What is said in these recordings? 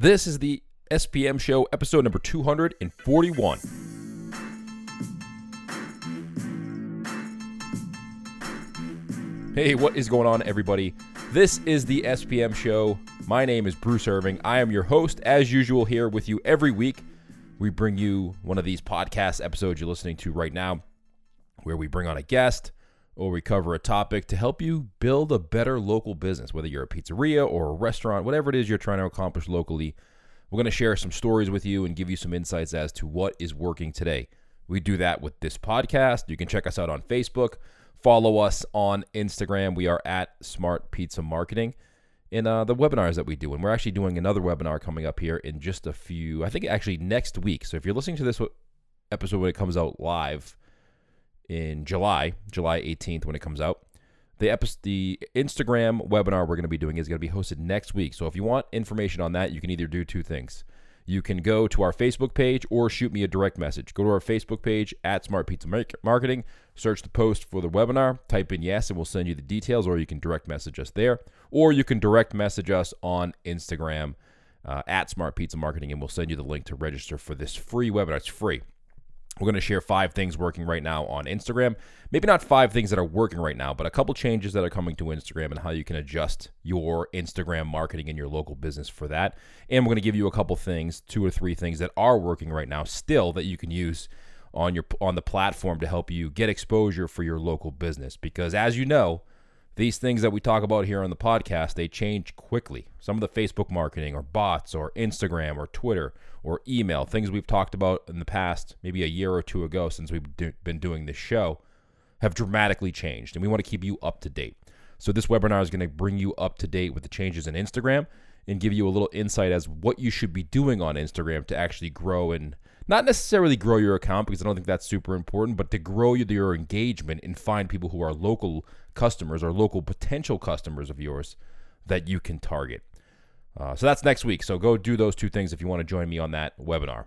This is the SPM Show, episode number 241. Hey, what is going on, everybody? This is the SPM Show. My name is Bruce Irving. I am your host, as usual, here with you every week. We bring you one of these podcast episodes you're listening to right now, where we bring on a guest or we cover a topic to help you build a better local business, whether you're a pizzeria or a restaurant, whatever it is you're trying to accomplish locally. We're going to share some stories with you and give you some insights as to what is working today. We do that with this podcast. You can check us out on Facebook, follow us on Instagram. We are at Smart Pizza Marketing. In uh, the webinars that we do, and we're actually doing another webinar coming up here in just a few, I think actually next week. So if you're listening to this episode when it comes out live, in July, July 18th when it comes out. The episode, the Instagram webinar we're going to be doing is going to be hosted next week. So if you want information on that, you can either do two things. You can go to our Facebook page or shoot me a direct message. Go to our Facebook page at Smart Pizza Marketing, search the post for the webinar, type in yes, and we'll send you the details, or you can direct message us there, or you can direct message us on Instagram uh, at Smart Pizza Marketing, and we'll send you the link to register for this free webinar. It's free. We're going to share five things working right now on Instagram. Maybe not five things that are working right now, but a couple changes that are coming to Instagram and how you can adjust your Instagram marketing in your local business for that. And we're going to give you a couple things, two or three things that are working right now still that you can use on your on the platform to help you get exposure for your local business because as you know, these things that we talk about here on the podcast, they change quickly. Some of the Facebook marketing or bots or Instagram or Twitter or email, things we've talked about in the past, maybe a year or two ago since we've do- been doing this show, have dramatically changed. And we want to keep you up to date. So this webinar is going to bring you up to date with the changes in Instagram and give you a little insight as what you should be doing on Instagram to actually grow and not necessarily grow your account because I don't think that's super important, but to grow your engagement and find people who are local customers or local potential customers of yours that you can target. Uh, so that's next week. So go do those two things if you want to join me on that webinar.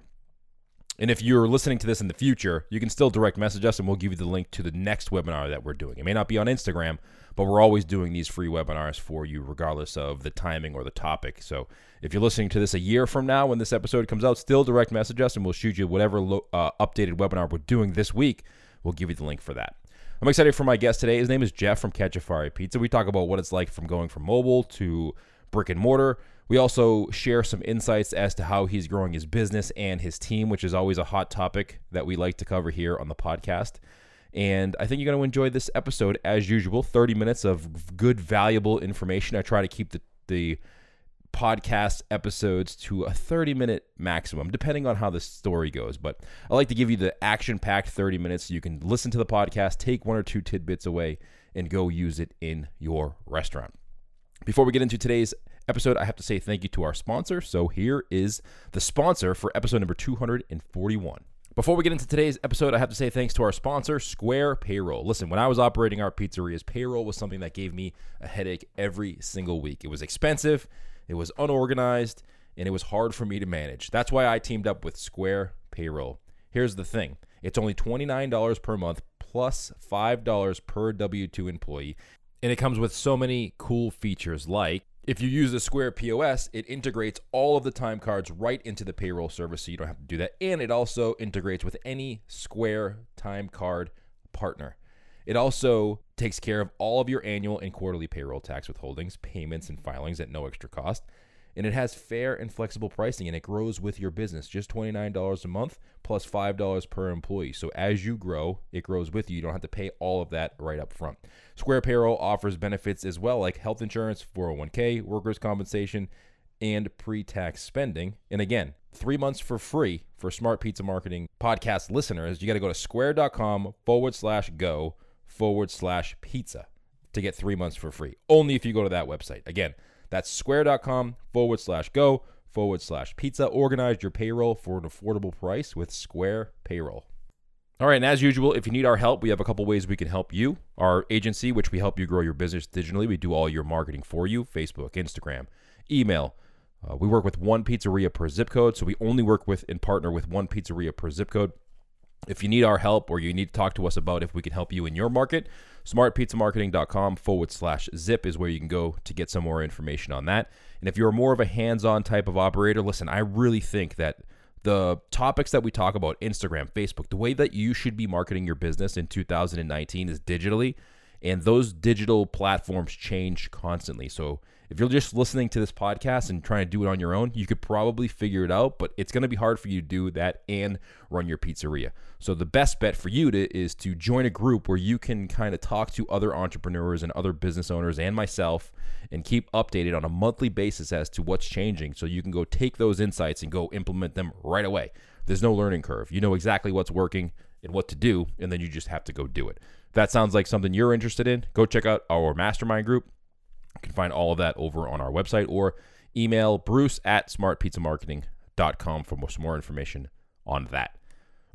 And if you're listening to this in the future, you can still direct message us and we'll give you the link to the next webinar that we're doing. It may not be on Instagram, but we're always doing these free webinars for you, regardless of the timing or the topic. So if you're listening to this a year from now when this episode comes out, still direct message us and we'll shoot you whatever lo- uh, updated webinar we're doing this week. We'll give you the link for that. I'm excited for my guest today. His name is Jeff from Catch a Fire Pizza. We talk about what it's like from going from mobile to brick and mortar. We also share some insights as to how he's growing his business and his team, which is always a hot topic that we like to cover here on the podcast. And I think you're going to enjoy this episode as usual 30 minutes of good, valuable information. I try to keep the, the podcast episodes to a 30 minute maximum, depending on how the story goes. But I like to give you the action packed 30 minutes so you can listen to the podcast, take one or two tidbits away, and go use it in your restaurant. Before we get into today's episode, I have to say thank you to our sponsor. So here is the sponsor for episode number 241. Before we get into today's episode, I have to say thanks to our sponsor, Square Payroll. Listen, when I was operating our pizzerias, payroll was something that gave me a headache every single week. It was expensive, it was unorganized, and it was hard for me to manage. That's why I teamed up with Square Payroll. Here's the thing it's only $29 per month plus $5 per W 2 employee. And it comes with so many cool features like if you use the Square POS, it integrates all of the time cards right into the payroll service so you don't have to do that. And it also integrates with any Square time card partner. It also takes care of all of your annual and quarterly payroll tax withholdings, payments, and filings at no extra cost. And it has fair and flexible pricing and it grows with your business. Just $29 a month plus $5 per employee. So as you grow, it grows with you. You don't have to pay all of that right up front. Square Payroll offers benefits as well, like health insurance, 401k, workers' compensation, and pre tax spending. And again, three months for free for Smart Pizza Marketing podcast listeners. You got to go to square.com forward slash go forward slash pizza to get three months for free. Only if you go to that website. Again, that's square.com forward slash go forward slash pizza. Organize your payroll for an affordable price with Square Payroll. All right, and as usual, if you need our help, we have a couple ways we can help you. Our agency, which we help you grow your business digitally, we do all your marketing for you Facebook, Instagram, email. Uh, we work with one pizzeria per zip code, so we only work with and partner with one pizzeria per zip code. If you need our help or you need to talk to us about if we can help you in your market, smartpizzamarketing.com forward slash zip is where you can go to get some more information on that. And if you're more of a hands on type of operator, listen, I really think that the topics that we talk about Instagram, Facebook, the way that you should be marketing your business in 2019 is digitally. And those digital platforms change constantly. So if you're just listening to this podcast and trying to do it on your own, you could probably figure it out, but it's going to be hard for you to do that and run your pizzeria. So the best bet for you to is to join a group where you can kind of talk to other entrepreneurs and other business owners and myself and keep updated on a monthly basis as to what's changing so you can go take those insights and go implement them right away. There's no learning curve. You know exactly what's working and what to do, and then you just have to go do it. If that sounds like something you're interested in, go check out our mastermind group. You can find all of that over on our website or email bruce at smartpizzamarketing.com for some more information on that.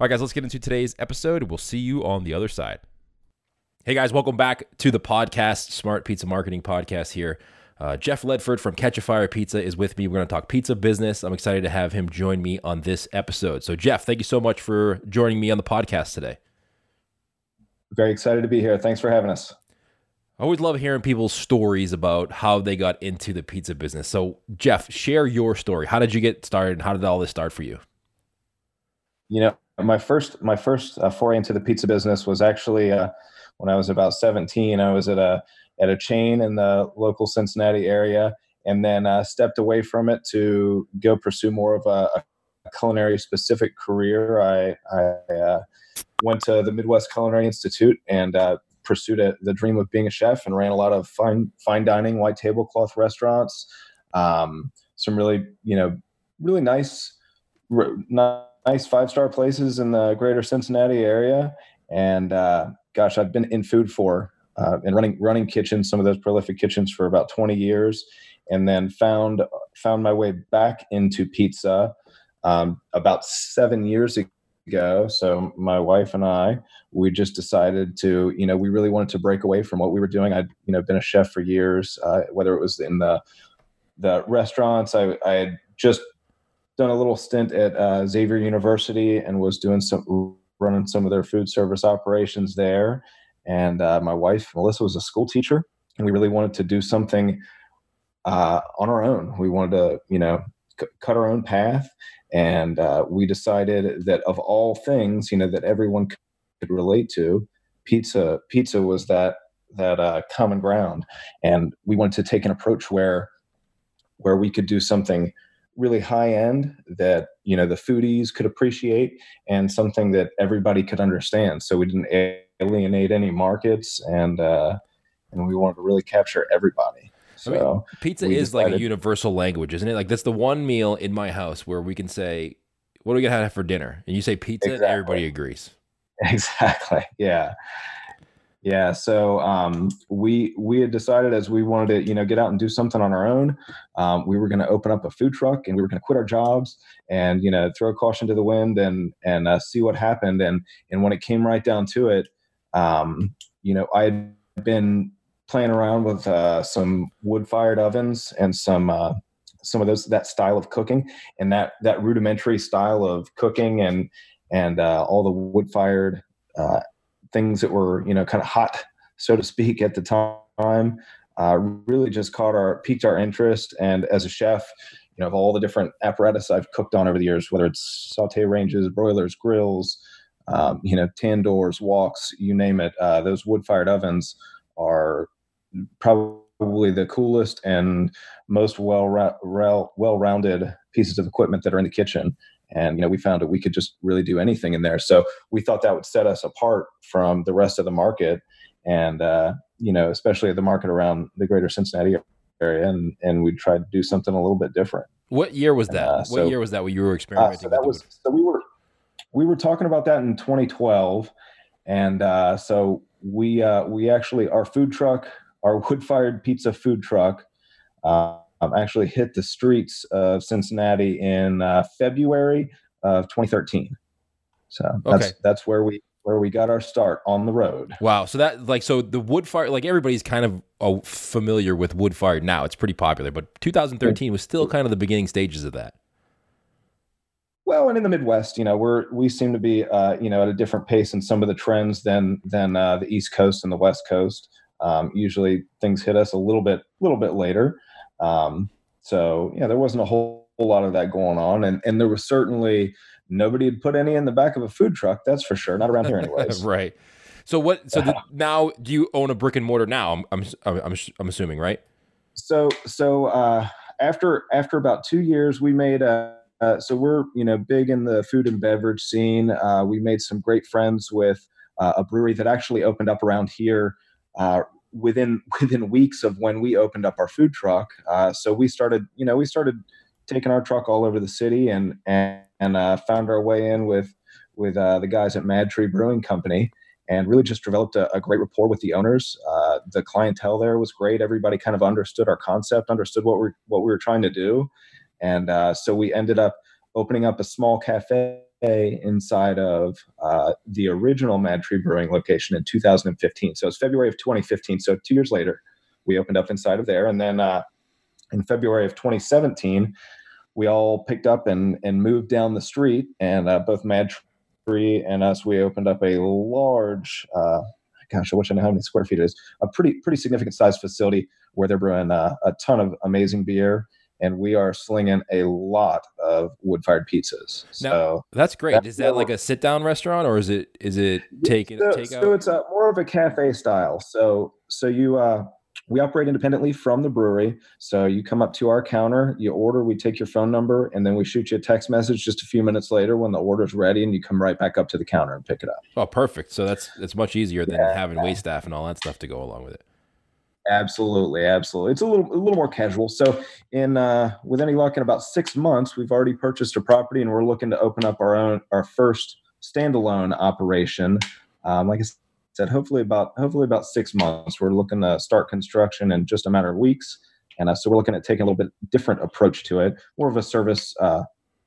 All right, guys, let's get into today's episode. We'll see you on the other side. Hey, guys, welcome back to the podcast, Smart Pizza Marketing Podcast here. Uh, Jeff Ledford from Catch a Fire Pizza is with me. We're going to talk pizza business. I'm excited to have him join me on this episode. So, Jeff, thank you so much for joining me on the podcast today. Very excited to be here. Thanks for having us. I always love hearing people's stories about how they got into the pizza business. So, Jeff, share your story. How did you get started? How did all this start for you? You know, my first my first uh, foray into the pizza business was actually uh, when I was about 17. I was at a at a chain in the local Cincinnati area, and then uh, stepped away from it to go pursue more of a, a culinary specific career. I, I uh, went to the Midwest Culinary Institute and uh, pursued a, the dream of being a chef and ran a lot of fine fine dining, white tablecloth restaurants. Um, some really, you know, really nice, r- nice five star places in the greater Cincinnati area. And uh, gosh, I've been in food for uh, and running running kitchens, some of those prolific kitchens for about 20 years, and then found found my way back into pizza um, about seven years ago ago. So my wife and I, we just decided to, you know, we really wanted to break away from what we were doing. I'd, you know, been a chef for years, uh, whether it was in the the restaurants. I, I had just done a little stint at uh, Xavier University and was doing some running some of their food service operations there. And uh, my wife Melissa was a school teacher, and we really wanted to do something uh, on our own. We wanted to, you know, c- cut our own path and uh, we decided that of all things you know that everyone could relate to pizza pizza was that that uh, common ground. And we wanted to take an approach where where we could do something really high end that you know the foodies could appreciate and something that everybody could understand. So we didn't alienate any markets and uh, and we wanted to really capture everybody so I mean, pizza is decided, like a universal language, isn't it? Like that's the one meal in my house where we can say, "What are we gonna have for dinner?" And you say pizza, exactly. everybody agrees. Exactly. Yeah. Yeah. So um, we we had decided as we wanted to, you know, get out and do something on our own. Um, we were going to open up a food truck, and we were going to quit our jobs, and you know, throw caution to the wind, and and uh, see what happened. And and when it came right down to it, um, you know, I had been playing around with uh, some wood fired ovens and some uh, some of those that style of cooking and that that rudimentary style of cooking and and uh, all the wood fired uh, things that were you know kind of hot so to speak at the time uh, really just caught our piqued our interest. And as a chef you know of all the different apparatus I've cooked on over the years whether it's saute ranges broilers grills um, you know tandoors woks you name it uh, those wood fired ovens are probably the coolest and most well well rounded pieces of equipment that are in the kitchen. And you know, we found that we could just really do anything in there. So we thought that would set us apart from the rest of the market, and uh, you know, especially the market around the greater Cincinnati area. And and we tried to do something a little bit different. What year was that? Uh, so, what year was that when you were experimenting? Uh, so that was so we were we were talking about that in 2012, and uh, so we uh, we actually our food truck our wood-fired pizza food truck uh, actually hit the streets of Cincinnati in uh, February of 2013. So that's okay. that's where we where we got our start on the road. Wow. So that like so the wood fire like everybody's kind of uh, familiar with wood fire now. It's pretty popular, but 2013 was still kind of the beginning stages of that. well, and in the Midwest, you know, we're we seem to be, uh, you know, at a different pace in some of the trends than than uh, the East Coast and the West Coast. Um, usually, things hit us a little bit, little bit later. Um, so, yeah, there wasn't a whole, whole lot of that going on, and and there was certainly nobody had put any in the back of a food truck. That's for sure. Not around here, anyways. right. So what? So the, now, do you own a brick and mortar now? I'm I'm I'm, I'm assuming, right? So so uh, after after about two years, we made a. Uh, so we're you know big in the food and beverage scene. Uh, we made some great friends with uh, a brewery that actually opened up around here uh, within within weeks of when we opened up our food truck. Uh, so we started you know we started taking our truck all over the city and and, and uh, found our way in with with the guys at MadTree Brewing Company and really just developed a, a great rapport with the owners. Uh, the clientele there was great. Everybody kind of understood our concept, understood what we what we were trying to do, and uh, so we ended up opening up a small cafe inside of uh, the original MadTree Brewing location in 2015. So it's February of 2015. So two years later, we opened up inside of there, and then uh, in February of 2017 we all picked up and and moved down the street, and uh, both Mad Tree and us, we opened up a large, uh, gosh, I wish I knew how many square feet it is, a pretty pretty significant size facility where they're brewing uh, a ton of amazing beer. And we are slinging a lot of wood fired pizzas. Now, so that's great. That's is that like a sit down restaurant or is it is it taking so, takeout? So it's a, more of a cafe style. So so you uh, we operate independently from the brewery. So you come up to our counter, you order, we take your phone number, and then we shoot you a text message just a few minutes later when the order's ready, and you come right back up to the counter and pick it up. Oh, perfect. So that's it's much easier than yeah, having wait staff and all that stuff to go along with it. Absolutely, absolutely. It's a little a little more casual. So, in uh, with any luck, in about six months, we've already purchased a property, and we're looking to open up our own our first standalone operation. Um, like I said hopefully about hopefully about six months. We're looking to start construction in just a matter of weeks, and uh, so we're looking at taking a little bit different approach to it, more of a service uh,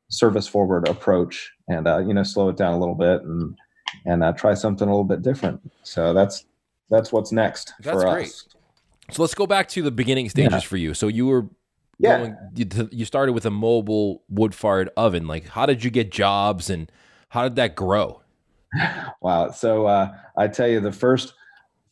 service forward approach, and uh, you know slow it down a little bit and and uh, try something a little bit different. So that's that's what's next that's for great. So let's go back to the beginning stages yeah. for you. So you were yeah. Going, you, you started with a mobile wood fired oven. Like, how did you get jobs and how did that grow? wow. So uh, I tell you, the first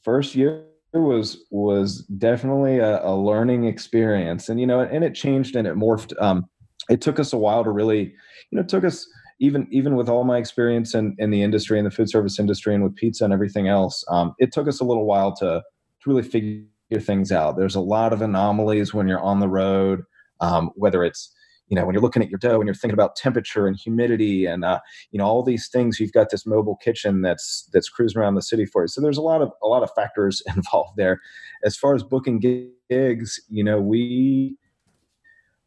first year was was definitely a, a, learning experience, and you know, and it changed and it morphed. Um, it took us a while to really, you know, it took us even even with all my experience in, in the industry in the food service industry and with pizza and everything else. Um, it took us a little while to to really figure things out. There's a lot of anomalies when you're on the road, um, whether it's you know when you're looking at your dough and you're thinking about temperature and humidity and uh, you know all these things you've got this mobile kitchen that's that's cruising around the city for you. So there's a lot of a lot of factors involved there. As far as booking gigs you know we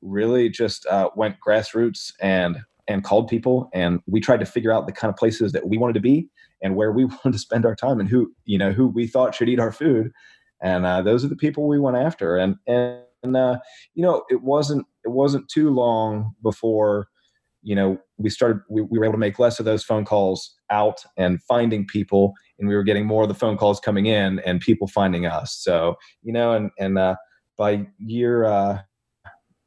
really just uh, went grassroots and and called people and we tried to figure out the kind of places that we wanted to be and where we wanted to spend our time and who you know who we thought should eat our food and uh, those are the people we went after. And and uh, you know it wasn't it wasn't too long before you know we started we, we were able to make less of those phone calls out and finding people and we were getting more of the phone calls coming in and people finding us. So you know and and uh, by year uh,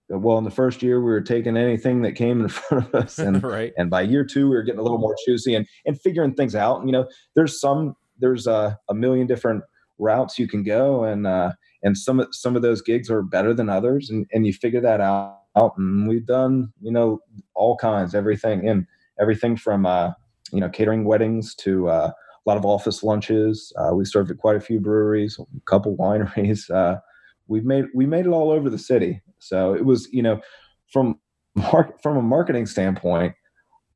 well in the first year we were taking anything that came in front of us. And right. and by year two we were getting a little more choosy and and figuring things out. And, you know there's some there's a, a million different routes you can go and uh and some of some of those gigs are better than others and, and you figure that out and we've done you know all kinds everything and everything from uh, you know catering weddings to uh, a lot of office lunches. Uh, we served at quite a few breweries a couple wineries uh, we've made we made it all over the city. So it was you know from mark, from a marketing standpoint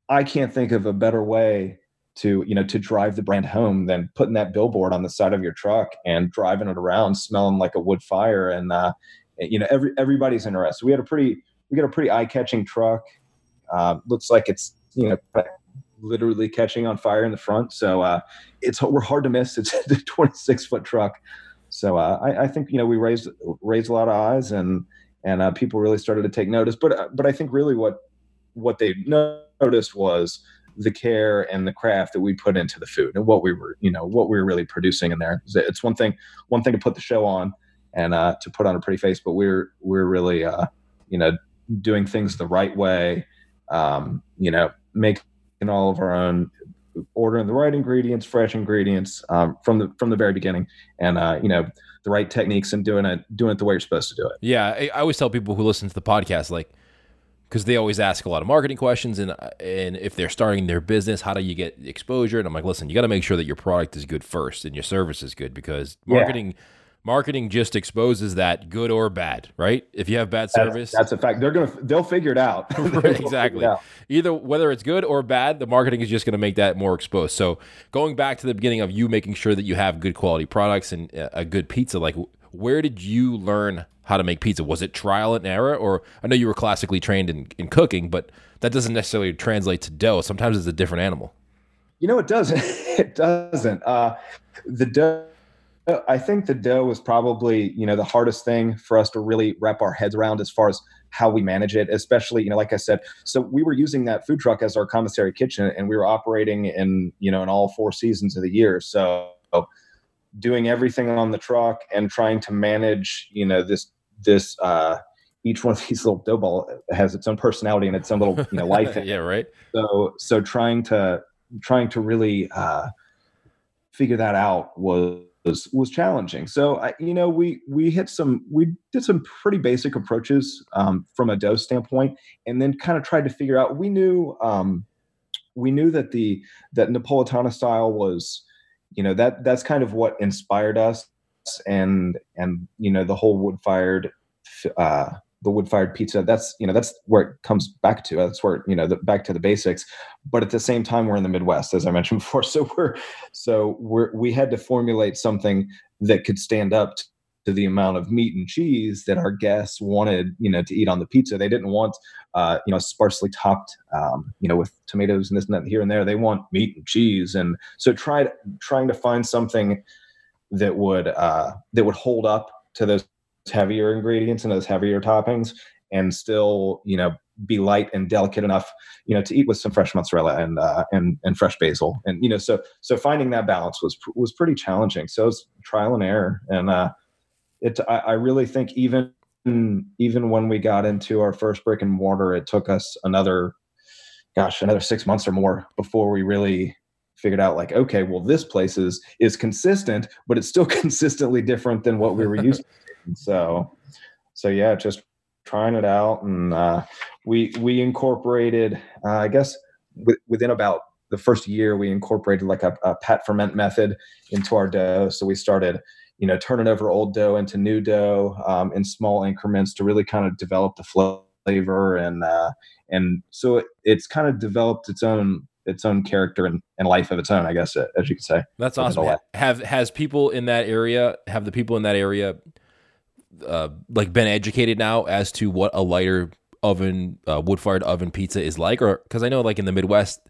i can't think of a better way to you know to drive the brand home than putting that billboard on the side of your truck and driving it around smelling like a wood fire and uh, you know every everybody's interested. We had a pretty we got a pretty eye-catching truck. Uh, looks like it's you know literally catching on fire in the front. So uh, it's we're hard to miss. It's a 26 foot truck. So uh, I, I, think you know we raised raised a lot of eyes and and uh, people really started to take notice. But uh, but i think really what what they noticed was the care and the craft that we put into the food and what we were, you know, what we were really producing in there. It's one thing, one thing to put the show on and uh, to put on a pretty face, but we're we're really, uh, you know, doing things the right way, um, you know, making all of our own, ordering the right ingredients, fresh ingredients um, from the from the very beginning, and uh, you know, the right techniques and doing it doing it the way you're supposed to do it. Yeah, I, I always tell people who listen to the podcast like because they always ask a lot of marketing questions and uh, and if they're starting their business, how do you get exposure? And I'm like, listen, you got to make sure that your product is good first and your service is good because marketing. Yeah. Marketing just exposes that good or bad, right? If you have bad service, that's, that's a fact. They're gonna they'll figure it out. right, exactly. It out. Either whether it's good or bad, the marketing is just going to make that more exposed. So going back to the beginning of you making sure that you have good quality products and uh, a good pizza, like where did you learn how to make pizza? Was it trial and error? Or I know you were classically trained in, in cooking, but that doesn't necessarily translate to dough. Sometimes it's a different animal. You know, it doesn't. it doesn't. Uh, the dough, I think the dough was probably, you know, the hardest thing for us to really wrap our heads around as far as how we manage it, especially, you know, like I said, so we were using that food truck as our commissary kitchen and we were operating in, you know, in all four seasons of the year. So doing everything on the truck and trying to manage, you know, this this uh, each one of these little dough ball has its own personality and its own little you know life. yeah, right. So so trying to trying to really uh, figure that out was was was challenging. So I, you know, we we hit some we did some pretty basic approaches um, from a dough standpoint, and then kind of tried to figure out. We knew um, we knew that the that Napolitana style was you know that that's kind of what inspired us. And and you know the whole wood fired uh the wood fired pizza that's you know that's where it comes back to. That's where you know the, back to the basics. But at the same time we're in the midwest as i mentioned before. So we're so we're we had to formulate something that could stand up to the amount of meat and cheese that our guests wanted, you know, to eat on the pizza. They didn't want, uh, you know, sparsely topped, um, you know, with tomatoes and this and that here and there. They want meat and cheese, and so tried trying to find something that would uh, that would hold up to those heavier ingredients and those heavier toppings, and still, you know, be light and delicate enough, you know, to eat with some fresh mozzarella and uh, and and fresh basil, and you know, so so finding that balance was was pretty challenging. So it's trial and error, and uh, it I, I really think even even when we got into our first brick and mortar, it took us another gosh another six months or more before we really figured out like okay well this place is is consistent but it's still consistently different than what we were used to. So so yeah just trying it out. And uh, we we incorporated uh, i guess w- within about the first year we incorporated like a, a ferment method into our dough. So we started you know turning over old dough into new dough um, in small increments to really kind of develop the flavor and uh, and so it, it's kind of developed its own its own character and, and life of its own i guess as you could say. That's awesome. have has people in that area have the people in that area uh, like been educated now as to what a lighter oven uh, wood fired oven pizza is like? Or because i know like in the midwest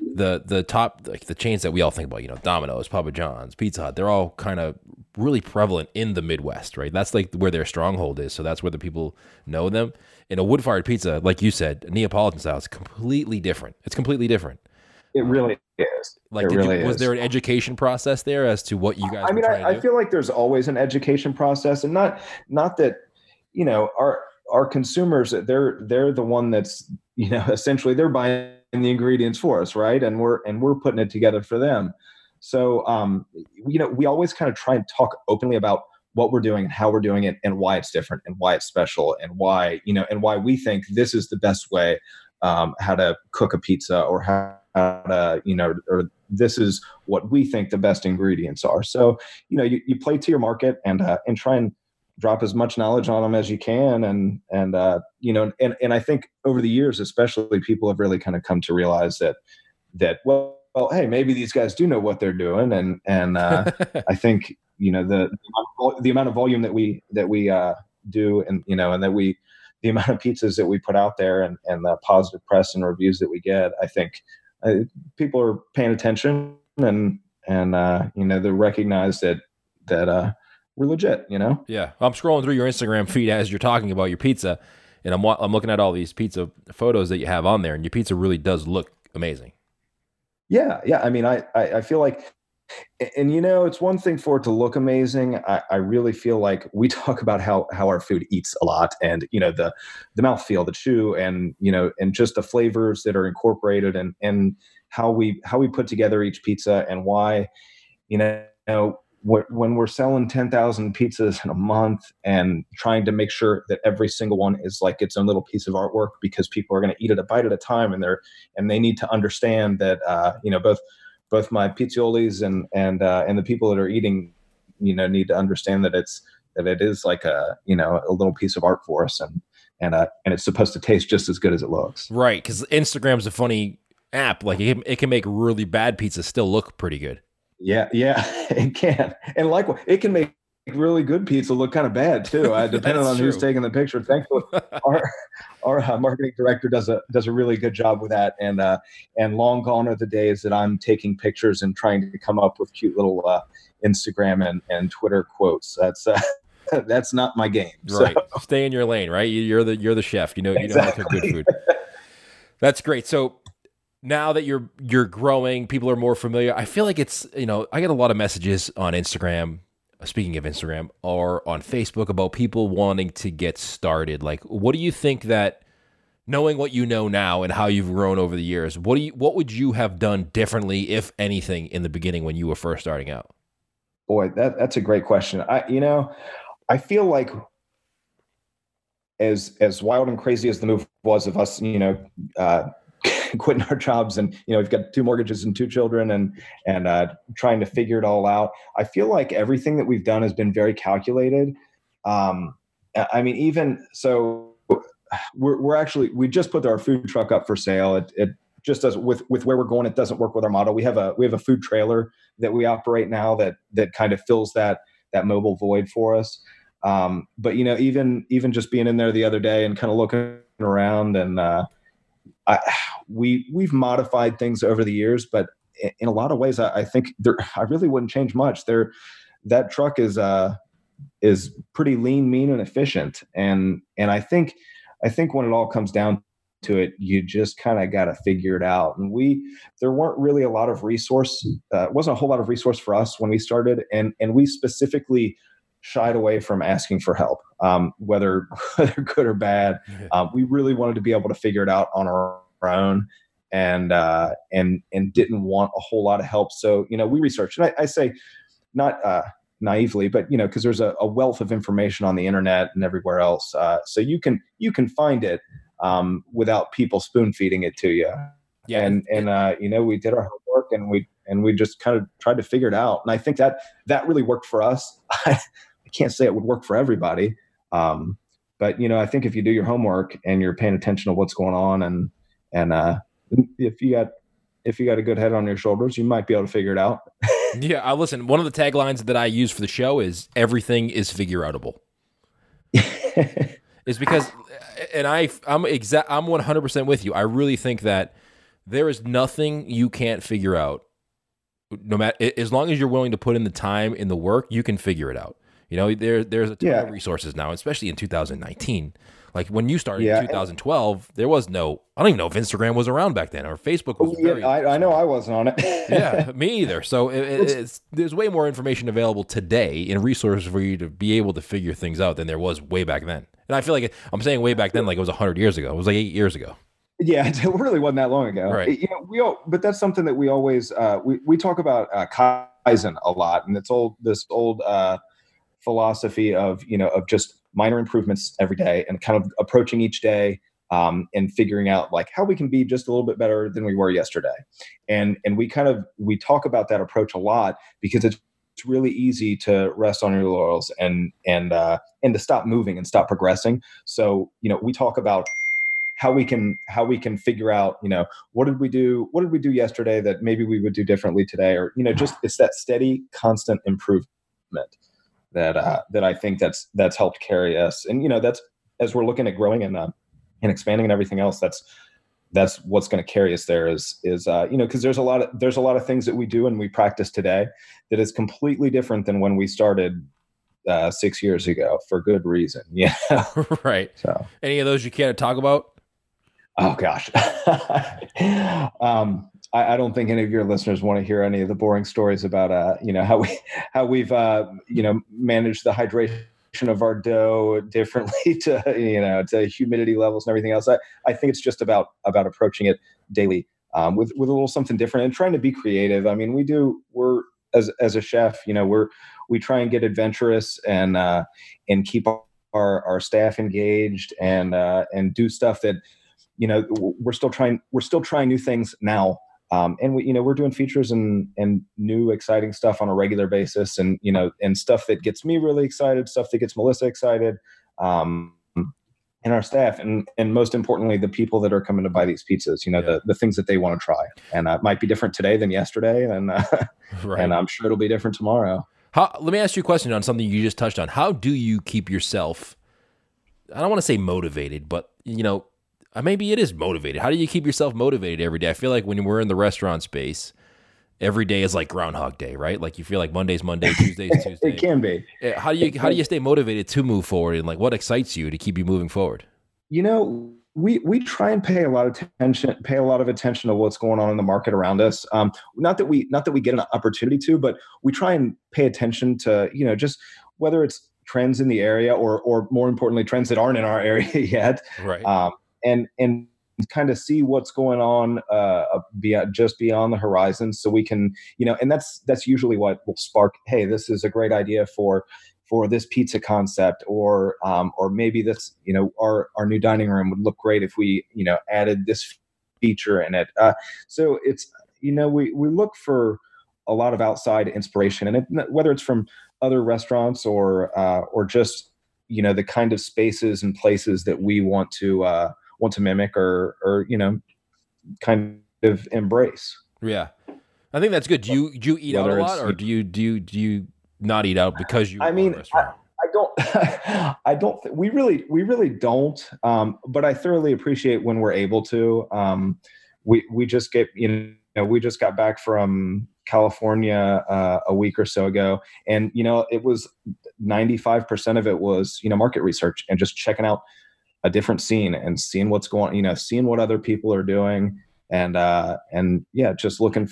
the the top like the chains that we all think about, you know, Domino's, Papa John's, Pizza Hut, they're all kind of really prevalent in the Midwest, right? That's like where their stronghold is. So that's where the people know them. In a wood fired pizza, like you said, Neapolitan style is completely different. It's completely different. It really is. Like, really you, was there an education process there as to what you guys? I mean, I, I feel like there's always an education process, and not not that you know our our consumers they're they're the one that's you know essentially they're buying the ingredients for us, right? And we're and we're putting it together for them. So um, you know, we always kind of try and talk openly about what we're doing and how we're doing it and why it's different and why it's special and why you know and why we think this is the best way um, how to cook a pizza or how you know or this is what we think the best ingredients are so you know you, you play to your market and uh, and try and drop as much knowledge on them as you can and and uh, you know and and I think over the years especially people have really kind of come to realize that that well, well hey maybe these guys do know what they're doing and and uh, I think you know the the amount of volume that we that we uh, do and you know and that we the amount of pizzas that we put out there and and the positive press and reviews that we get I think uh, people are paying attention and and uh, you know they recognize that that uh, we're legit, you know? Yeah. I'm scrolling through your Instagram feed as you're talking about your pizza, and I'm, I'm looking at all these pizza photos that you have on there, and your pizza really does look amazing. Yeah. Yeah. I mean, I, I, I feel like and you know it's one thing for it to look amazing I, I, really feel like we talk about how how our food eats a lot and you know the the mouthfeel the chew and you know and just the flavors that are incorporated and and how we how we put together each pizza and why you know when we're selling 10,000 pizzas in a month and trying to make sure that every single one is like its own little piece of artwork because people are going to eat it a bite at a time and they're and they need to understand that uh, you know both both my pizziolis and and uh, and the people that are eating, you know, need to understand that it's that it is like a you know a little piece of art for us, and and uh, and it's supposed to taste just as good as it looks. Right, because Instagram's a funny app. Like it, it can make really bad pizza still look pretty good. Yeah, yeah, it can, and likewise, it can make really good pizza look kind of bad too, uh, depending on true. who's taking the picture. Thankfully, our our uh, marketing director does a does a really good job with that. And uh, and long gone are the days that I'm taking pictures and trying to come up with cute little uh, Instagram and and Twitter quotes. That's uh, that's not my game. Right, so. stay in your lane. Right, you're the you're the chef. You know you exactly. know how to cook good food. That's great. So now that you're you're growing, people are more familiar. I feel like it's you know I get a lot of messages on Instagram speaking of Instagram, or on Facebook about people wanting to get started. Like, what do you think that knowing what you know now and how you've grown over the years, what do you what would you have done differently, if anything, in the beginning when you were first starting out? Boy, that that's a great question. I you know, I feel like as as wild and crazy as the move was of us, you know, uh, quitting our jobs and you know we've got two mortgages and two children and and uh, trying to figure it all out. I feel like everything that we've done has been very calculated. Um, i mean even so we're, we're actually we just put our food truck up for sale. It, it just does with with where we're going it doesn't work with our model. We have a we have a food trailer that we operate now that that kind of fills that that mobile void for us. Um, but you know even even just being in there the other day and kind of looking around and uh, I, we we've modified things over the years, but in a lot of ways, I, I think there, I really wouldn't change much. There, that truck is uh, is pretty lean, mean, and efficient, and and I think I think when it all comes down to it, you just kind of got to figure it out. And we there weren't really a lot of resource, uh, wasn't a whole lot of resource for us when we started, and and we specifically shied away from asking for help, um, whether whether good or bad. Um, we really wanted to be able to figure it out on our own and uh, and and didn't want a whole lot of help. So you know, we researched, and I, I say not uh, naively, but you know, because there's a, a, wealth of information on the internet and everywhere else, uh, so you can you can find it um, without people spoon feeding it to you. Yeah, and and uh, you know, we did our homework and we and we just kind of tried to figure it out, and I think that that really worked for us. I can't say it would work for everybody. Um, but you know, I think if you do your homework and you're paying attention to what's going on and and uh, if you got if you got a good head on your shoulders, you might be able to figure it out. yeah, I listen. One of the taglines that I use for the show is "Everything is figure outable." is because, and I, I'm exact. I'm 100 percent with you. I really think that there is nothing you can't figure out. No matter as long as you're willing to put in the time in the work, you can figure it out. You know, there there's a ton yeah. of resources now, especially in 2019. Like when you started yeah. in 2012, there was no. I don't even know if Instagram was around back then or Facebook was. Oh, yeah, I, I, know I wasn't on it. yeah, me either. So it, it's, there's way more information available today in resources for you to be able to figure things out than there was way back then. And I feel like I'm saying way back then, like it was 100 years ago. It was like eight years ago. Yeah, it really wasn't that long ago. Right. You know, we all, but that's something that we always uh, we we talk about uh, kaizen a lot, and it's old this old uh, philosophy of you know of just minor improvements every day and kind of approaching each day um, and figuring out like how we can be just a little bit better than we were yesterday and and we kind of we talk about that approach a lot because it's it's really easy to rest on your laurels and and uh, and to stop moving and stop progressing so you know we talk about how we can how we can figure out you know what did we do what did we do yesterday that maybe we would do differently today or you know just it's that steady constant improvement that uh, that I think that's that's helped carry us. And you know, that's as we're looking at growing and uh, and expanding and everything else. That's that's what's going to carry us there. Is is uh, you know because there's a lot of there's a lot of things that we do and we practice today that is completely different than when we started uh, six years ago for good reason. Yeah, right. So any of those you can't talk about? Oh gosh. um, I, I, don't think any of your listeners want to hear any of the boring stories about uh, you know how we how we've uh, you know managed the hydration of our dough differently to you know to humidity levels and everything else. I, I think it's just about about approaching it daily um, with with a little something different and trying to be creative. I mean, we do we're as as a chef, you know, we're we try and get adventurous and uh, and keep our our staff engaged and uh, and do stuff that you know we're still trying we're still trying new things now um, and we you know we're doing features and and new exciting stuff on a regular basis and you know and stuff that gets me really excited stuff that gets melissa excited um, and our staff and and most importantly the people that are coming to buy these pizzas you know yeah. the, the things that they want to try and uh, it might be different today than yesterday and uh, right. and i'm sure it'll be different tomorrow how, let me ask you a question on something you just touched on how do you keep yourself i don't want to say motivated but you know maybe it is motivated. How do you keep yourself motivated every day? I feel like when we're in the restaurant space, every day is like Groundhog Day, right? Like you feel like Monday's Monday, Tuesday's Tuesday. it can be. How do you how do you stay motivated to move forward, and like what excites you to keep you moving forward? You know, we we try and pay a lot of attention, pay a lot of attention to what's going on in the market around us. Um, not that we not that we get an opportunity to, but we try and pay attention to you know just whether it's trends in the area or or more importantly trends that aren't in our area yet. Right. Um, and and kind of see what's going on uh, beyond, just beyond the horizon so we can you know and that's that's usually what will spark hey this is a great idea for for this pizza concept or um, or maybe this you know our our new dining room would look great if we you know added this feature in it. Uh, so it's you know we we look for a lot of outside inspiration and it, whether it's from other restaurants or uh, or just you know the kind of spaces and places that we want to uh, want to mimic or or you know kind of embrace. Yeah, I think that's good. Do you do you eat Whether out a lot, or do you do you do you not eat out because you? I mean, I, I, don't. I don't. Th- we really we really don't. Um, but I thoroughly appreciate when we're able to. Um, we we just get you know we just got back from California uh, a week or so ago, and you know it was ninety five percent of it was you know market research and just checking out a different scene and seeing what's going you know seeing what other people are doing and uh and yeah just looking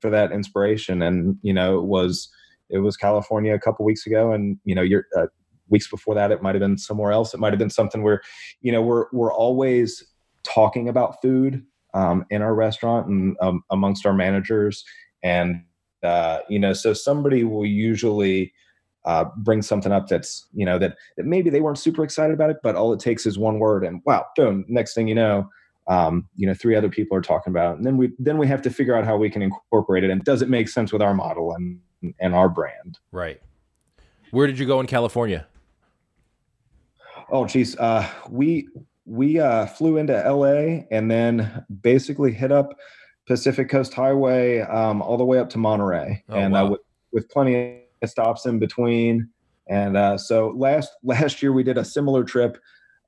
for that inspiration. And you know it was it was california a couple weeks ago and you know you're uh, weeks before that it might have been somewhere else. It might have been something where you know we're we're always talking about food um, in our restaurant and um, amongst our managers. And uh, you know so somebody will usually uh, bring something up that's you know that that maybe they weren't super excited about it, but all it takes is one word, and wow, boom! Next thing you know, um, you know, three other people are talking about, it. and then we then we have to figure out how we can incorporate it, and does it make sense with our model and and our brand? Right. Where did you go in California? Oh, geez, uh, we we uh, flew into LA and then basically hit up Pacific Coast Highway um, all the way up to Monterey, oh, and uh, wow. uh, with, with plenty stops in between. And uh, so last last year we did a similar trip,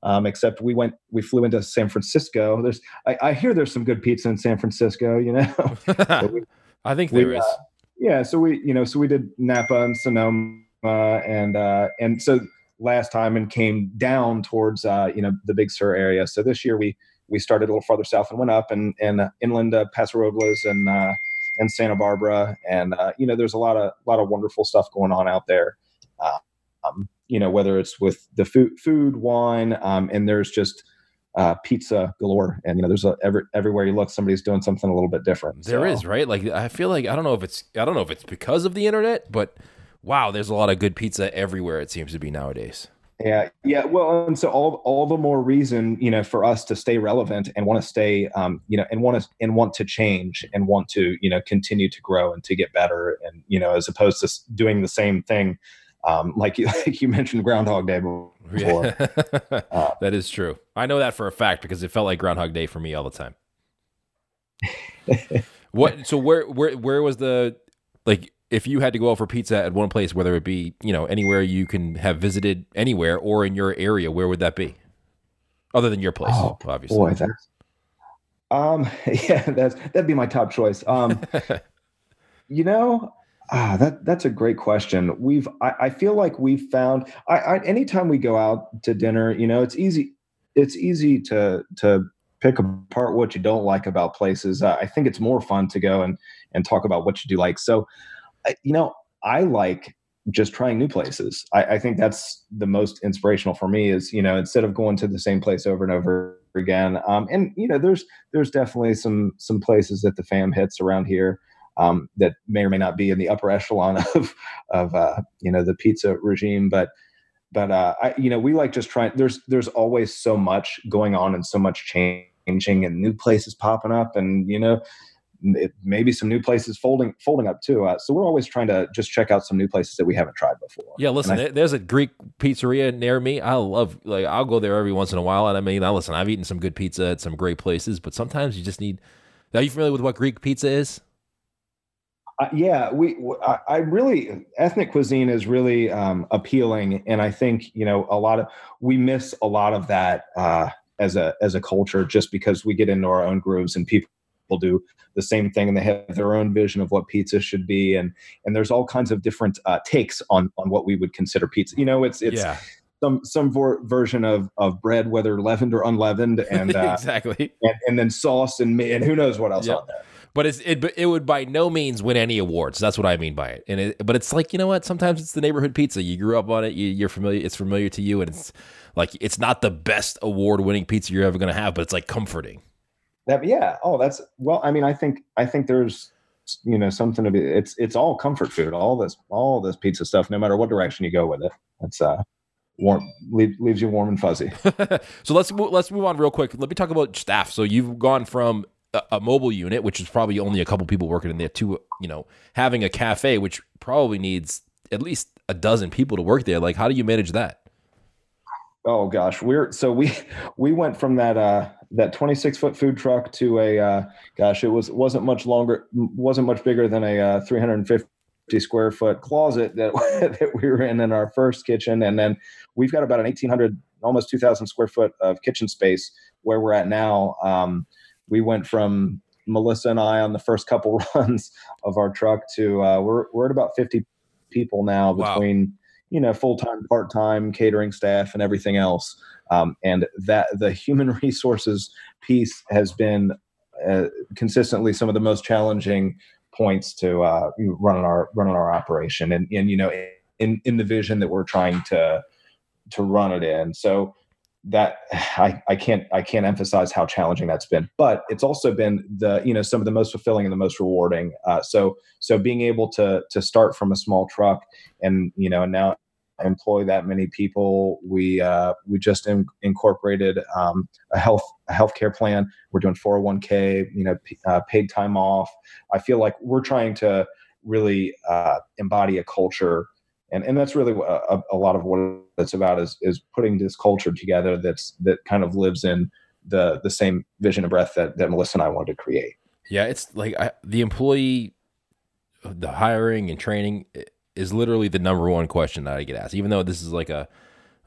um, except we went we flew into San Francisco. There's I, I, hear there's some good pizza in San Francisco. You know, we, I think there we, is. Uh, yeah, so we you know so we did Napa and Sonoma and uh, and so last time and came down towards uh, you know the Big Sur area. So this year we we started a little farther south and went up and and uh, inland uh, Paso Robles and uh, and Santa Barbara, and uh, you know, there's a lot of lot of wonderful stuff going on out there. Uh, um, you know, whether it's with the food, food, wine, um, and there's just uh, pizza galore, and you know, there's a, every, everywhere you look, somebody's doing something a little bit different. There so. is right. Like I feel like I don't know if it's I don't know if it's because of the internet, but wow, there's a lot of good pizza everywhere. It seems to be nowadays. Yeah, yeah. Well, and so all all the more reason, you know, for us to stay relevant and want to stay, um, you know, and want to and want to change and want to, you know, continue to grow and to get better, and you know, as opposed to doing the same thing, um, like you like you mentioned Groundhog Day before. Yeah. uh, that is true. I know that for a fact because it felt like Groundhog Day for me all the time. what? So where where where was the like if you had to go out for pizza at one place, whether it be you know anywhere you can have visited anywhere or in your area, where would that be? Other than your place, oh, obviously. Boy, that's um, yeah, that's that'd be my top choice. Um, you know, ah, that that's a great question. We've I, I feel like we've found I, I anytime we go out to dinner, you know, it's easy it's easy to to pick apart what you don't like about places. Uh, I think it's more fun to go and and talk about what you do like. So, you know, I like just trying new places. I, I, think that's the most inspirational for me. Is you know instead of going to the same place over and over again. Um, and you know, there's there's definitely some some places that the fam hits around here um, that may or may not be in the upper echelon of of uh, you know the pizza regime, but but uh, I, you know we like just trying. There's there's always so much going on and so much changing and new places popping up, and you know it, maybe some new places folding folding up too. Uh, so we're always trying to just check out some new places that we haven't tried before. Yeah, listen, I, there's a Greek pizzeria near me. I love like I'll go there every once in a while, and I mean, I listen, I've eaten some good pizza at some great places, but sometimes you just need. Are you familiar with what Greek pizza is? Uh, yeah, we. I, I, really ethnic cuisine is really um, appealing, and I think you know a lot of we miss a lot of that uh, as a as a culture just because we get into our own grooves and people do the same thing and they have their own vision of what pizza should be and and there's all kinds of different uh, takes on on what we would consider pizza you know it's it's yeah. some some vor- version of of bread whether leavened or unleavened and uh, exactly and, and, then sauce and and who knows what else yep. on there but it's, it it would by no means win any awards. That's what I mean by it. And it, but it's like you know what? Sometimes it's the neighborhood pizza. You grew up on it. You, you're familiar. It's familiar to you, and it's like it's not the best award winning pizza you're ever going to have, but it's like comforting. That yeah. Oh, that's well. I mean, I think I think there's you know something to be. It's it's all comfort food. All this all this pizza stuff. No matter what direction you go with it, it's uh warm leave, leaves you warm and fuzzy. so let's let's move on real quick. Let me talk about staff. So you've gone from a, a mobile unit, which is probably only a couple people working in there, to you know having a cafe, which probably needs at least a dozen people to work there. Like, how do you manage that? Oh gosh, we're so we we went from that uh that 26 foot food truck to a uh, gosh, it was wasn't much longer, wasn't much bigger than a uh, 350 square foot closet that that we were in in our first kitchen, and then we've got about an 1800, almost 2000 square foot of kitchen space where we're at now. Um, we went from Melissa and I on the first couple runs of our truck to uh, we're we're at about 50 people now between. Wow you know full time, part time catering staff and everything else. Um, and that the human resources piece has been uh, consistently some of the most challenging points to uh, run our run on our operation and, and you know in in the vision that we're trying to to run it in so that I, I can't I can't emphasize how challenging that's been but it's also been the you know some of the most fulfilling and the most rewarding uh, so so being able to to start from a small truck and you know now employ that many people. We uh, we just in, incorporated um, a health a healthcare plan. We're doing 401k, you know, p- uh, paid time off. I feel like we're trying to really uh, embody a culture, and and that's really a, a, lot of what it's about is is putting this culture together that's that kind of lives in the the same vision and breath that that Melissa and I wanted to create. Yeah, it's like I, the employee, the hiring and training is literally the number one question that I get asked. Even though this is like a,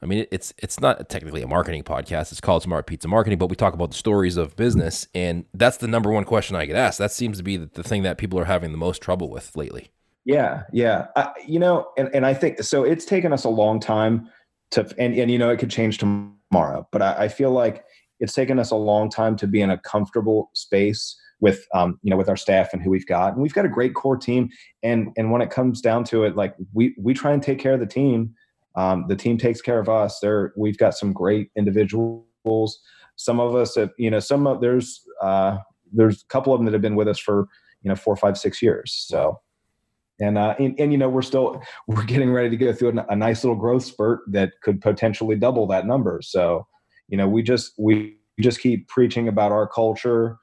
I mean, it's it's not technically a marketing podcast. It's called Smart Pizza Marketing, but we talk about the stories of business, and that's the number one question I get asked. That seems to be the, thing that people are having the most trouble with lately. Yeah, yeah, I, you know, and and I think so. It's taken us a long time to, and and you know, it could change tomorrow, but I, I feel like it's taken us a long time to be in a comfortable space with um, you know with our staff and who we've got. And we've got a great core team. And and when it comes down to it like we we try and take care of the team. Um, the team takes care of us. There we've got some great individuals. Some of us have you know some of there's uh, there's a couple of them that have been with us for you know four five six years. So and, uh, and, and you know we're still we're getting ready to go through a, a nice little growth spurt that could potentially double that number. So you know we just we just keep preaching about our culture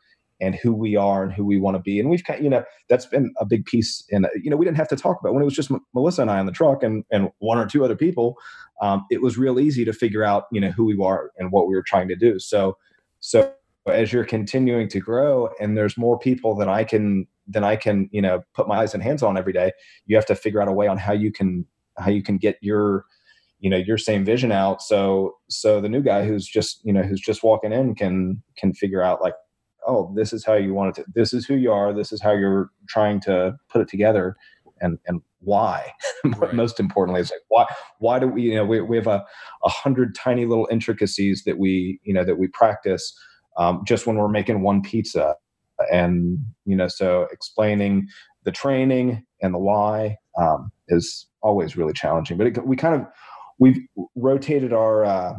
and who we are and who we want to be. And we've kind you know, that's been a big piece. And, you know, we didn't have to talk about when it was just M- Melissa and I on the truck and, and one or two other people. Um, it was real easy to figure out, you know, who we are and what we were trying to do. So, so as you're continuing to grow and there's more people than I can, than I can, you know, put my eyes and hands on every day, you have to figure out a way on how you can, how you can get your, you know your same vision out so so the new guy who's just you know who's just walking in can can figure out like oh, this is how you want it to, this is who you are, this is how you're trying to put it together, and and why. Right. Most importantly, it's like why why do we you know we, we have a, a hundred tiny little intricacies that we you know that we practice um, just when we're making one pizza. And, you know, so explaining the training and the why um, is always really challenging. But it, we kind of, we've rotated our, uh,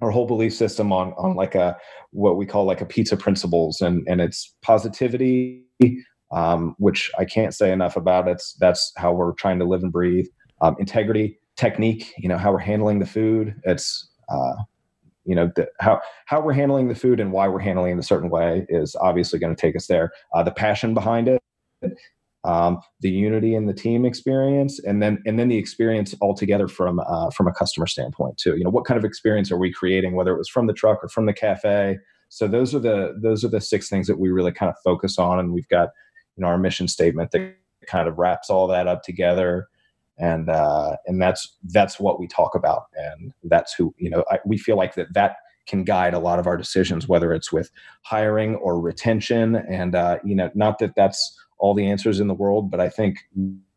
our whole belief system on on like a what we call like a pizza principles and and it's positivity um, which i can't say enough about. It's that's how we're trying to live and breathe. Um, integrity technique you know how we're handling the food. It's uh, you know the, how how we're handling the food and why we're handling it a certain way is obviously going to take us there. Uh, the passion behind it um, the unity and the team experience, and then and then the experience altogether from uh, from a customer standpoint too. You know, what kind of experience are we creating, whether it was from the truck or from the cafe? So those are the those are the six things that we really kind of focus on, and we've got you know our mission statement that kind of wraps all that up together and uh, and that's that's what we talk about, and that's who you know. I, we feel like that that can guide a lot of our decisions, whether it's with hiring or retention, and uh, you know, not that that's all the answers in the world, but I think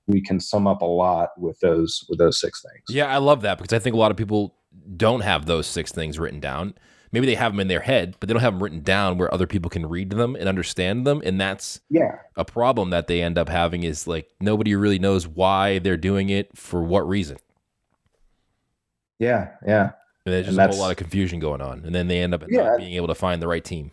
we can sum up a lot with those with those six things. Yeah, I love that because I think a lot of people don't have those six things written down. Maybe they have them in their head, but they don't have them written down where other people can read them and understand them. And that's yeah a problem that they end up having is like nobody really knows why they're doing it for what reason. Yeah, yeah. And there's just and a whole lot of confusion going on, and then they end up yeah. not being able to find the right team.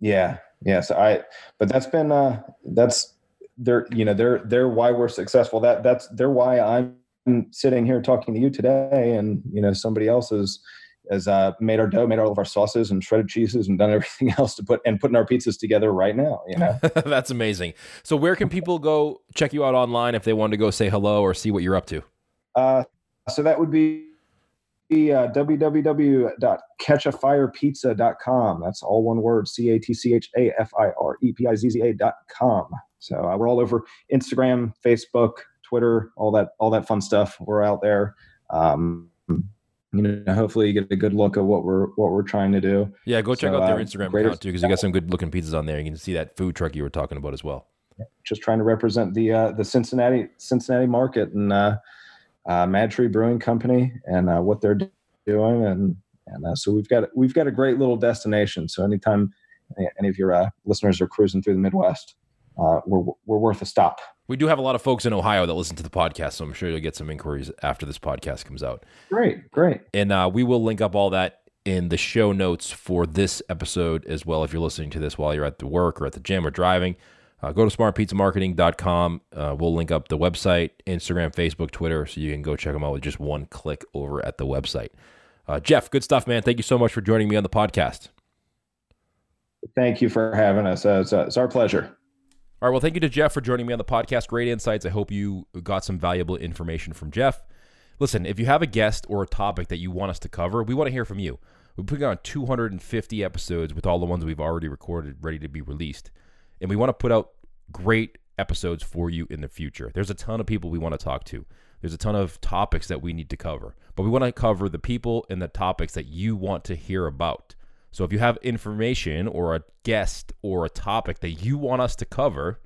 Yeah, Yes, I. But that's been uh, that's they're you know they're they're why we're successful. That that's they're why I'm sitting here talking to you today, and you know somebody else has has uh, made our dough, made all of our sauces and shredded cheeses, and done everything else to put and putting our pizzas together right now. You know, that's amazing. So where can people go check you out online if they want to go say hello or see what you're up to? Uh, so that would be uh, www.catchafirepizza.com. That's all one word C A T C H A F I R E P I Z Z A.com. So uh, we're all over Instagram, Facebook, Twitter, all that, all that fun stuff. We're out there. Um, you know, hopefully you get a good look at what we're what we're trying to do. Yeah, go check so, out their uh, Instagram account too because you got some good looking pizzas on there. You can see that food truck you were talking about as well. Just trying to represent the uh, the Cincinnati Cincinnati market and uh, uh, MadTree Brewing Company and uh, what they're doing, and and uh, so we've got we've got a great little destination. So anytime any of your uh, listeners are cruising through the Midwest, uh, we're we're worth a stop. We do have a lot of folks in Ohio that listen to the podcast, so I'm sure you'll get some inquiries after this podcast comes out. Great, great. And uh, we will link up all that in the show notes for this episode as well. If you're listening to this while you're at the work or at the gym or driving, uh, go to smartpizzamarketing.com. Uh, we'll link up the website, Instagram, Facebook, Twitter, so you can go check them out with just one click over at the website. Uh, Jeff, good stuff, man. Thank you so much for joining me on the podcast. Thank you for having us. Uh, it's, uh, it's our pleasure. All right. Well, thank you to Jeff for joining me on the podcast. Great insights. I hope you got some valuable information from Jeff. Listen, if you have a guest or a topic that you want us to cover, we want to hear from you. We're putting on 250 episodes with all the ones we've already recorded, ready to be released and we want to put out great episodes for you in the future. There's a ton of people we want to talk to. There's a ton of topics that we need to cover, but we want to cover the people and the topics that you want to hear about. So if you have information or a guest or a topic that you want us to cover,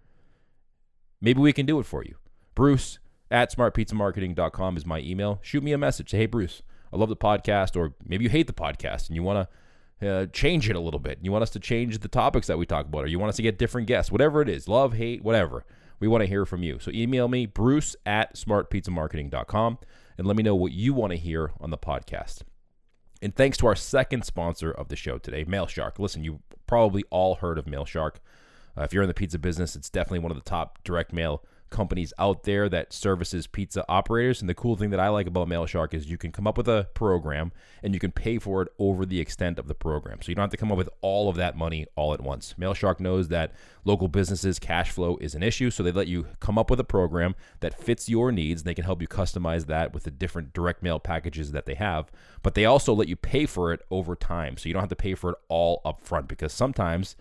maybe we can do it for you. Bruce at smartpizzamarketing.com is my email. Shoot me a message. Say, hey, Bruce, I love the podcast, or maybe you hate the podcast and you want to uh, change it a little bit. You want us to change the topics that we talk about, or you want us to get different guests, whatever it is, love, hate, whatever. We want to hear from you. So email me, bruce at smartpizzamarketing.com, and let me know what you want to hear on the podcast. And thanks to our second sponsor of the show today, Mailshark. Listen, you probably all heard of Mailshark. Uh, if you're in the pizza business, it's definitely one of the top direct mail companies out there that services pizza operators. And the cool thing that I like about Mailshark is you can come up with a program and you can pay for it over the extent of the program. So you don't have to come up with all of that money all at once. Mailshark knows that local businesses' cash flow is an issue, so they let you come up with a program that fits your needs. And they can help you customize that with the different direct mail packages that they have. But they also let you pay for it over time, so you don't have to pay for it all up front because sometimes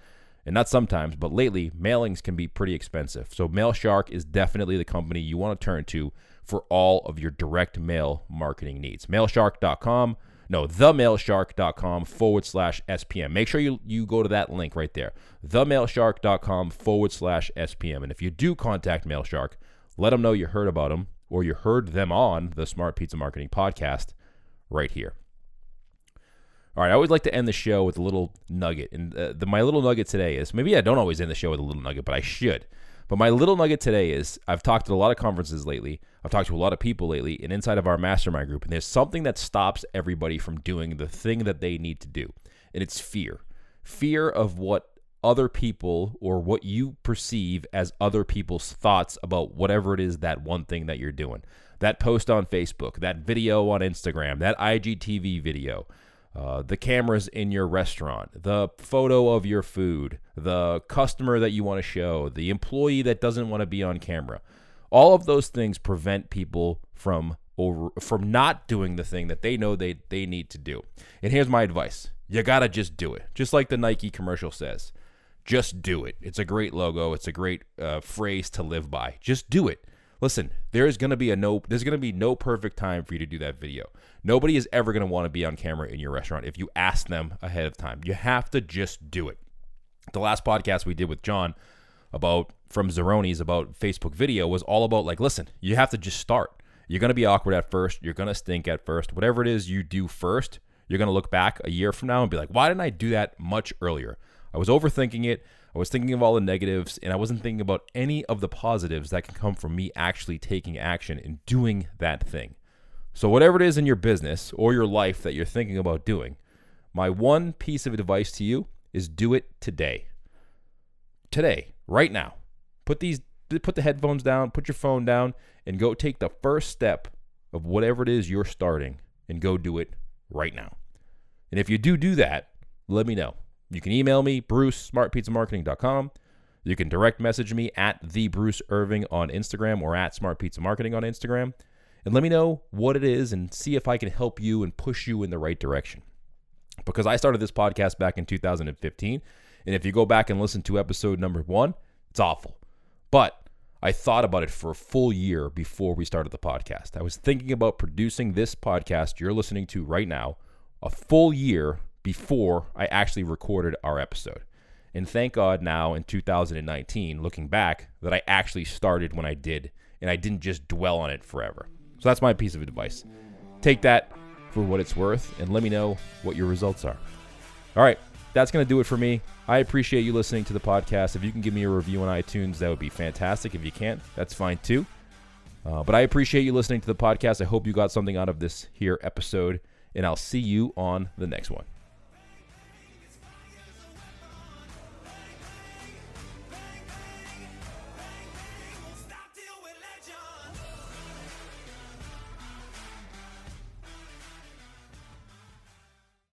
and not sometimes, but lately, mailings can be pretty expensive. So, Mailshark is definitely the company you want to turn to for all of your direct mail marketing needs. Mailshark.com, no, themailshark.com forward slash SPM. Make sure you, you go to that link right there, themailshark.com forward slash SPM. And if you do contact Mailshark, let them know you heard about them or you heard them on the Smart Pizza Marketing Podcast right here. All right, I always like to end the show with a little nugget, and uh, the, my little nugget today is maybe I don't always end the show with a little nugget, but I should. But my little nugget today is I've talked at a lot of conferences lately. I've talked to a lot of people lately, and inside of our mastermind group, and there's something that stops everybody from doing the thing that they need to do, and it's fear. Fear of what other people or what you perceive as other people's thoughts about whatever it is that one thing that you're doing. That post on Facebook, that video on Instagram, that IGTV video, uh, the cameras in your restaurant, the photo of your food, the customer that you want to show, the employee that doesn't want to be on camera. All of those things prevent people from over from not doing the thing that they know they they need to do. And here's my advice. You got to just do it. Just like the Nike commercial says. Just do it. It's a great logo. It's a great uh, phrase to live by. Just do it. Listen, there's gonna be a no. There's gonna be no perfect time for you to do that video. Nobody is ever gonna want to be on camera in your restaurant if you ask them ahead of time. You have to just do it. The last podcast we did with John about from Zeroni's about Facebook video was all about like, listen, you have to just start. You're gonna be awkward at first. You're gonna stink at first. Whatever it is you do first, you're gonna look back a year from now and be like, why didn't I do that much earlier? I was overthinking it. I was thinking of all the negatives, and I wasn't thinking about any of the positives that can come from me actually taking action and doing that thing. So, whatever it is in your business or your life that you're thinking about doing, my one piece of advice to you is do it today. Today, right now. Put these put the headphones down, put your phone down and go take the first step of whatever it is you're starting and go do it right now. And if you do do that, let me know. You can email me, Bruce, smartpizzamarketing.com. You can direct message me at the Bruce Irving on Instagram or at Smart Pizza Marketing on Instagram. And let me know what it is and see if I can help you and push you in the right direction. Because I started this podcast back in 2015. And if you go back and listen to episode number one, it's awful. But I thought about it for a full year before we started the podcast. I was thinking about producing this podcast you're listening to right now a full year before I actually recorded our episode. And thank God now in 2019, looking back, that I actually started when I did and I didn't just dwell on it forever. So that's my piece of advice. Take that for what it's worth and let me know what your results are. All right, that's going to do it for me. I appreciate you listening to the podcast. If you can give me a review on iTunes, that would be fantastic. If you can't, that's fine too. Uh, but I appreciate you listening to the podcast. I hope you got something out of this here episode, and I'll see you on the next one.